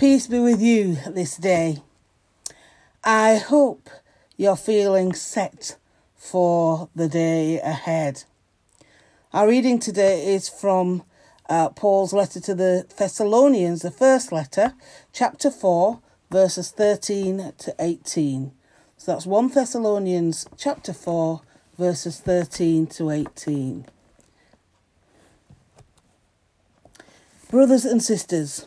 Peace be with you this day. I hope you're feeling set for the day ahead. Our reading today is from uh, Paul's letter to the Thessalonians, the first letter, chapter 4, verses 13 to 18. So that's 1 Thessalonians chapter 4, verses 13 to 18. Brothers and sisters,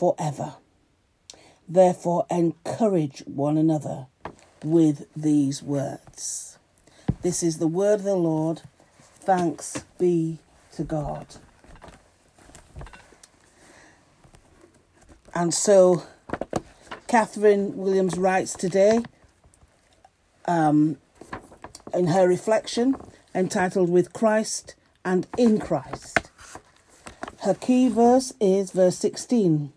forever. Therefore, encourage one another with these words. This is the word of the Lord. Thanks be to God. And so, Catherine Williams writes today um, in her reflection entitled With Christ and in Christ. Her key verse is verse 16.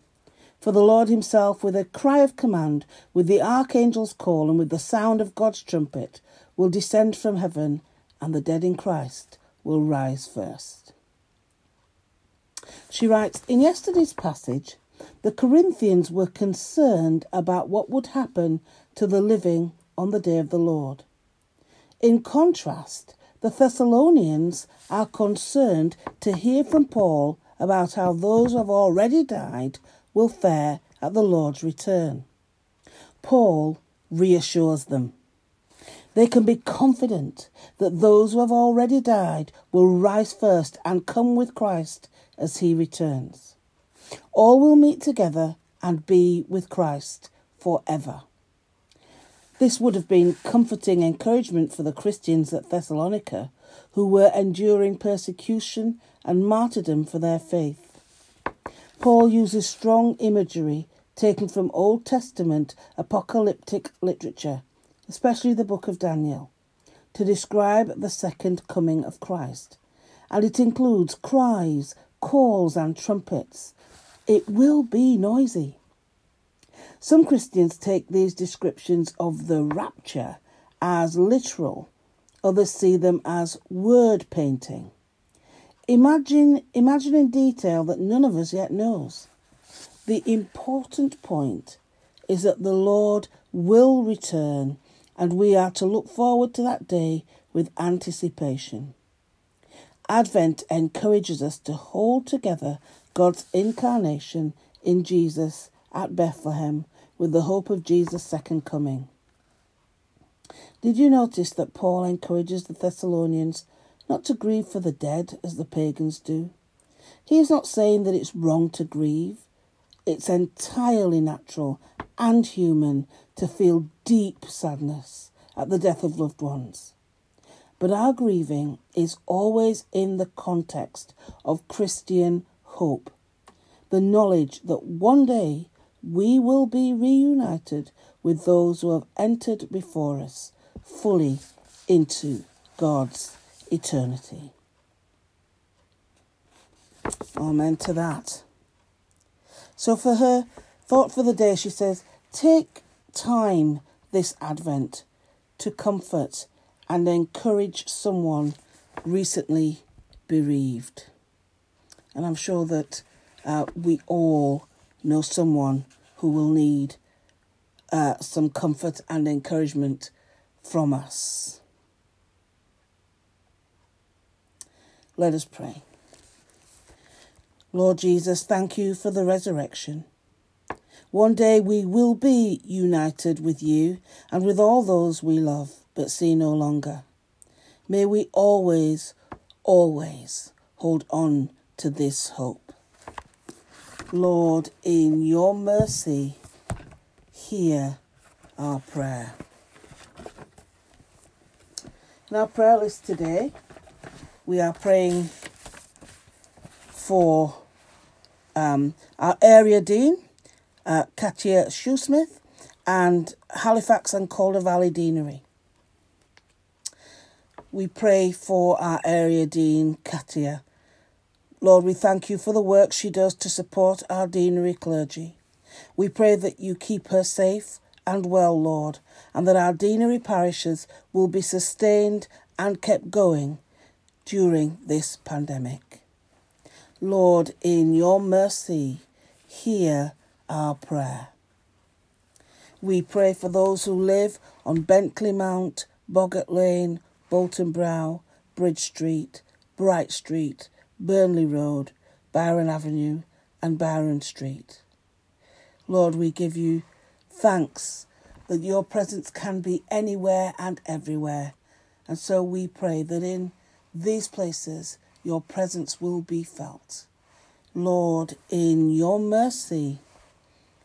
For the Lord himself, with a cry of command, with the archangel's call, and with the sound of God's trumpet, will descend from heaven, and the dead in Christ will rise first. She writes In yesterday's passage, the Corinthians were concerned about what would happen to the living on the day of the Lord. In contrast, the Thessalonians are concerned to hear from Paul about how those who have already died will fare at the Lord's return. Paul reassures them. They can be confident that those who have already died will rise first and come with Christ as he returns. All will meet together and be with Christ forever. This would have been comforting encouragement for the Christians at Thessalonica who were enduring persecution and martyrdom for their faith. Paul uses strong imagery taken from Old Testament apocalyptic literature, especially the book of Daniel, to describe the second coming of Christ. And it includes cries, calls, and trumpets. It will be noisy. Some Christians take these descriptions of the rapture as literal, others see them as word painting. Imagine, imagine in detail that none of us yet knows. The important point is that the Lord will return, and we are to look forward to that day with anticipation. Advent encourages us to hold together God's incarnation in Jesus at Bethlehem with the hope of Jesus' second coming. Did you notice that Paul encourages the Thessalonians not to grieve for the dead as the pagans do. He is not saying that it's wrong to grieve. It's entirely natural and human to feel deep sadness at the death of loved ones. But our grieving is always in the context of Christian hope, the knowledge that one day we will be reunited with those who have entered before us fully into God's eternity. Amen to that. So, for her thought for the day, she says, Take time this Advent to comfort and encourage someone recently bereaved. And I'm sure that uh, we all know someone who will need uh, some comfort and encouragement from us. Let us pray. Lord Jesus, thank you for the resurrection. One day we will be united with you and with all those we love but see no longer. May we always, always hold on to this hope. Lord, in your mercy, hear our prayer. In our prayer list today, we are praying for um, our area dean, uh, Katia Shoesmith, and Halifax and Calder Valley Deanery. We pray for our area dean, Katia. Lord, we thank you for the work she does to support our deanery clergy. We pray that you keep her safe and well, Lord, and that our deanery parishes will be sustained and kept going during this pandemic. Lord, in your mercy, hear our prayer. We pray for those who live on Bentley Mount, Boggart Lane, Bolton Brow, Bridge Street, Bright Street, Burnley Road, Byron Avenue, and Byron Street. Lord, we give you thanks that your presence can be anywhere and everywhere. And so we pray that in these places your presence will be felt. Lord, in your mercy,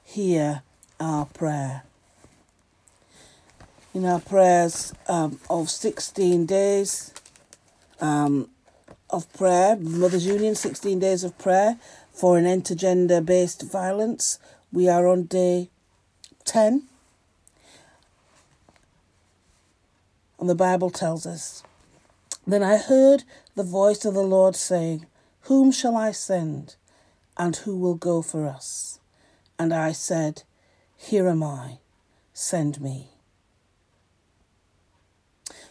hear our prayer. In our prayers um, of 16 days um, of prayer, Mothers Union, 16 days of prayer for an end to gender based violence, we are on day 10. And the Bible tells us Then I heard the voice of the Lord saying, Whom shall I send? And who will go for us? And I said, Here am I, send me.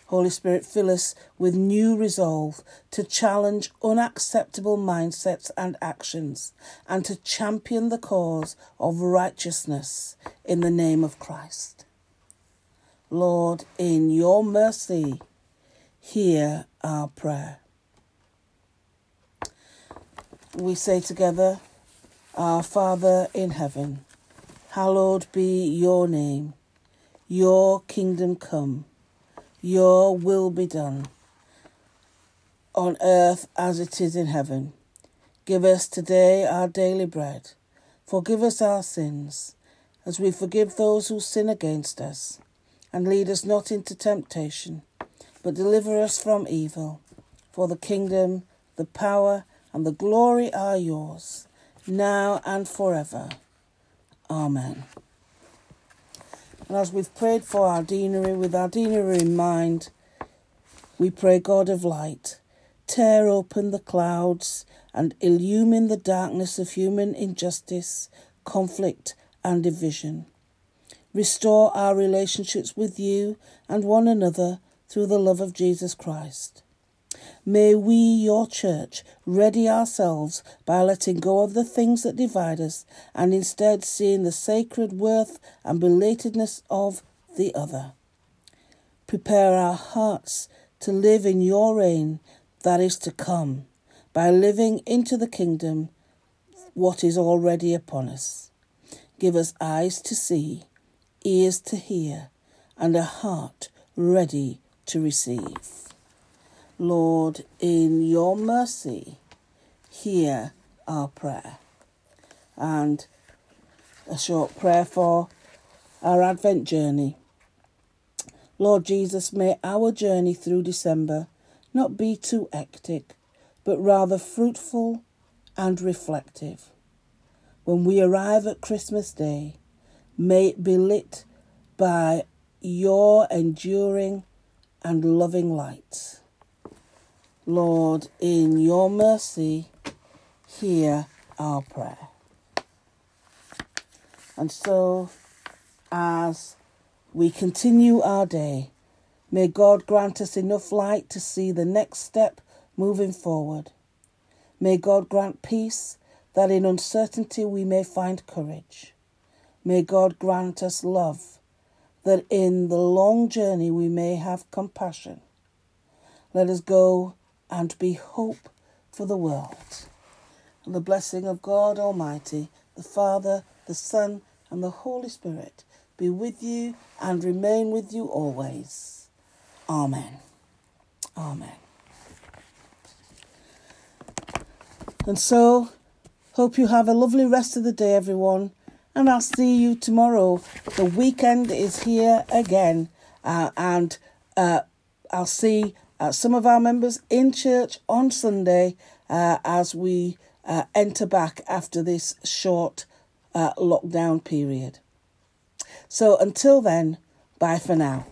Holy Spirit, fill us with new resolve to challenge unacceptable mindsets and actions and to champion the cause of righteousness in the name of Christ. Lord, in your mercy, hear our prayer. We say together, Our Father in heaven, hallowed be your name. Your kingdom come your will be done on earth as it is in heaven. Give us today our daily bread. Forgive us our sins, as we forgive those who sin against us. And lead us not into temptation, but deliver us from evil. For the kingdom, the power, and the glory are yours, now and forever. Amen. And as we've prayed for our deanery, with our deanery in mind, we pray, God of light, tear open the clouds and illumine the darkness of human injustice, conflict, and division. Restore our relationships with you and one another through the love of Jesus Christ. May we, your church, ready ourselves by letting go of the things that divide us and instead seeing the sacred worth and belatedness of the other. Prepare our hearts to live in your reign that is to come by living into the kingdom what is already upon us. Give us eyes to see, ears to hear, and a heart ready to receive. Lord, in your mercy, hear our prayer. And a short prayer for our Advent journey. Lord Jesus, may our journey through December not be too hectic, but rather fruitful and reflective. When we arrive at Christmas Day, may it be lit by your enduring and loving light. Lord, in your mercy, hear our prayer. And so, as we continue our day, may God grant us enough light to see the next step moving forward. May God grant peace that in uncertainty we may find courage. May God grant us love that in the long journey we may have compassion. Let us go and be hope for the world. And the blessing of God Almighty, the Father, the Son, and the Holy Spirit be with you and remain with you always. Amen. Amen. And so, hope you have a lovely rest of the day, everyone. And I'll see you tomorrow. The weekend is here again. Uh, and uh, I'll see uh, some of our members in church on Sunday uh, as we uh, enter back after this short uh, lockdown period. So until then, bye for now.